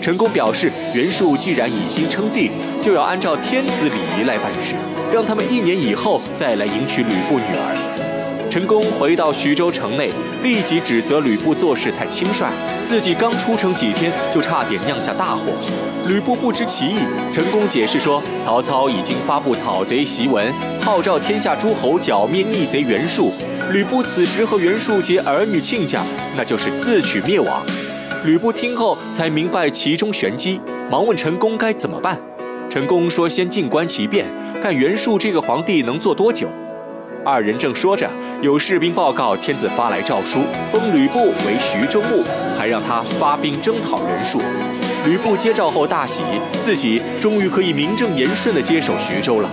陈宫表示，袁术既然已经称帝，就要按照天子礼仪来办事，让他们一年以后再来迎娶吕布女儿。陈宫回到徐州城内，立即指责吕布做事太轻率，自己刚出城几天就差点酿下大祸。吕布不知其意，陈宫解释说，曹操已经发布讨贼檄文，号召天下诸侯剿灭逆贼袁术。吕布此时和袁术结儿女亲家，那就是自取灭亡。吕布听后才明白其中玄机，忙问陈宫该怎么办。陈宫说：“先静观其变，看袁术这个皇帝能做多久。”二人正说着，有士兵报告天子发来诏书，封吕布为徐州牧，还让他发兵征讨袁术。吕布接诏后大喜，自己终于可以名正言顺地接手徐州了。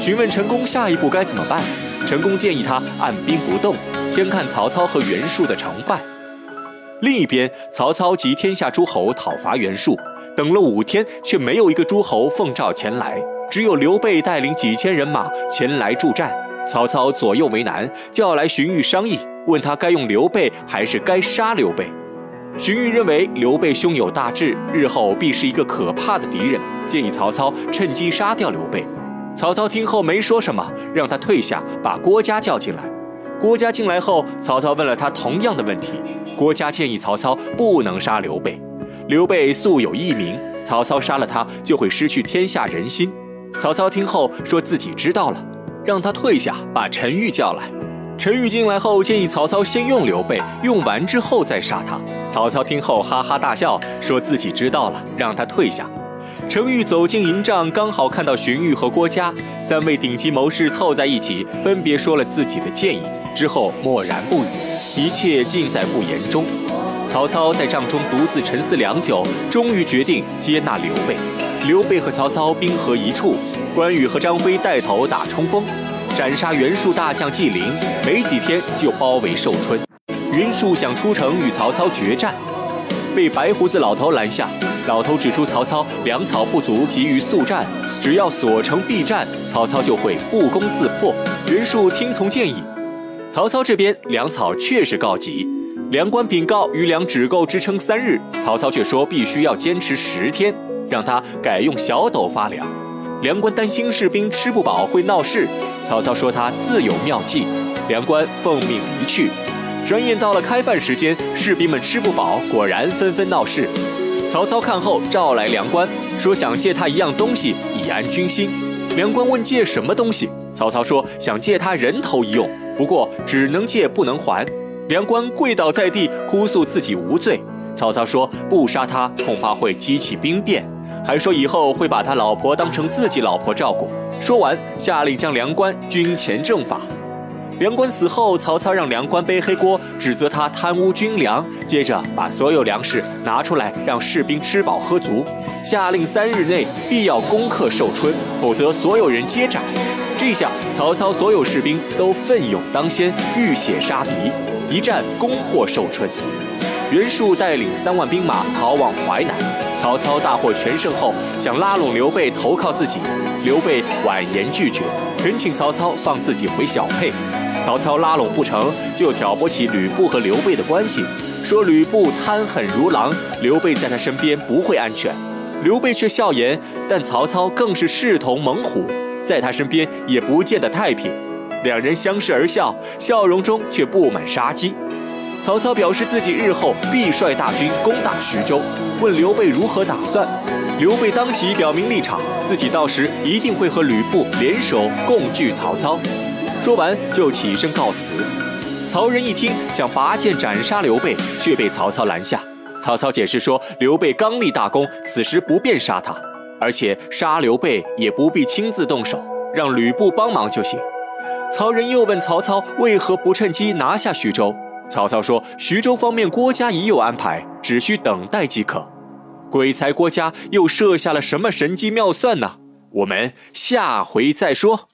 询问陈宫下一步该怎么办，陈宫建议他按兵不动，先看曹操和袁术的成败。另一边，曹操集天下诸侯讨伐袁术，等了五天，却没有一个诸侯奉诏前来，只有刘备带领几千人马前来助战。曹操左右为难，叫来荀彧商议，问他该用刘备还是该杀刘备。荀彧认为刘备胸有大志，日后必是一个可怕的敌人，建议曹操趁机杀掉刘备。曹操听后没说什么，让他退下，把郭嘉叫进来。郭嘉进来后，曹操问了他同样的问题。郭嘉建议曹操不能杀刘备，刘备素有艺名，曹操杀了他就会失去天下人心。曹操听后说自己知道了，让他退下，把陈玉叫来。陈玉进来后建议曹操先用刘备，用完之后再杀他。曹操听后哈哈大笑，说自己知道了，让他退下。程昱走进营帐，刚好看到荀彧和郭嘉三位顶级谋士凑在一起，分别说了自己的建议，之后默然不语。一切尽在不言中。曹操在帐中独自沉思良久，终于决定接纳刘备。刘备和曹操兵合一处，关羽和张飞带头打冲锋，斩杀袁术大将纪灵，没几天就包围寿春。袁术想出城与曹操决战，被白胡子老头拦下。老头指出曹操粮草不足，急于速战，只要所城必战，曹操就会不攻自破。袁术听从建议。曹操这边粮草确实告急，粮官禀告余粮只够支撑三日，曹操却说必须要坚持十天，让他改用小斗发粮。粮官担心士兵吃不饱会闹事，曹操说他自有妙计。粮官奉命离去。转眼到了开饭时间，士兵们吃不饱，果然纷纷闹事。曹操看后召来粮官，说想借他一样东西以安军心。粮官问借什么东西，曹操说想借他人头一用。不过只能借不能还，梁官跪倒在地，哭诉自己无罪。曹操说不杀他，恐怕会激起兵变，还说以后会把他老婆当成自己老婆照顾。说完，下令将梁官军前正法。梁官死后，曹操让梁官背黑锅，指责他贪污军粮，接着把所有粮食拿出来，让士兵吃饱喝足，下令三日内必要攻克寿春，否则所有人皆斩。这下，曹操所有士兵都奋勇当先，浴血杀敌，一战攻破寿春。袁术带领三万兵马逃往淮南。曹操大获全胜后，想拉拢刘备投靠自己，刘备婉言拒绝，恳请曹操放自己回小沛。曹操拉拢不成就挑拨起吕布和刘备的关系，说吕布贪狠如狼，刘备在他身边不会安全。刘备却笑言，但曹操更是视同猛虎。在他身边也不见得太平，两人相视而笑，笑容中却布满杀机。曹操表示自己日后必率大军攻打徐州，问刘备如何打算。刘备当即表明立场，自己到时一定会和吕布联手共拒曹操。说完就起身告辞。曹仁一听，想拔剑斩杀刘备，却被曹操拦下。曹操解释说，刘备刚立大功，此时不便杀他。而且杀刘备也不必亲自动手，让吕布帮忙就行。曹仁又问曹操为何不趁机拿下徐州？曹操说：“徐州方面郭嘉已有安排，只需等待即可。”鬼才郭嘉又设下了什么神机妙算呢？我们下回再说。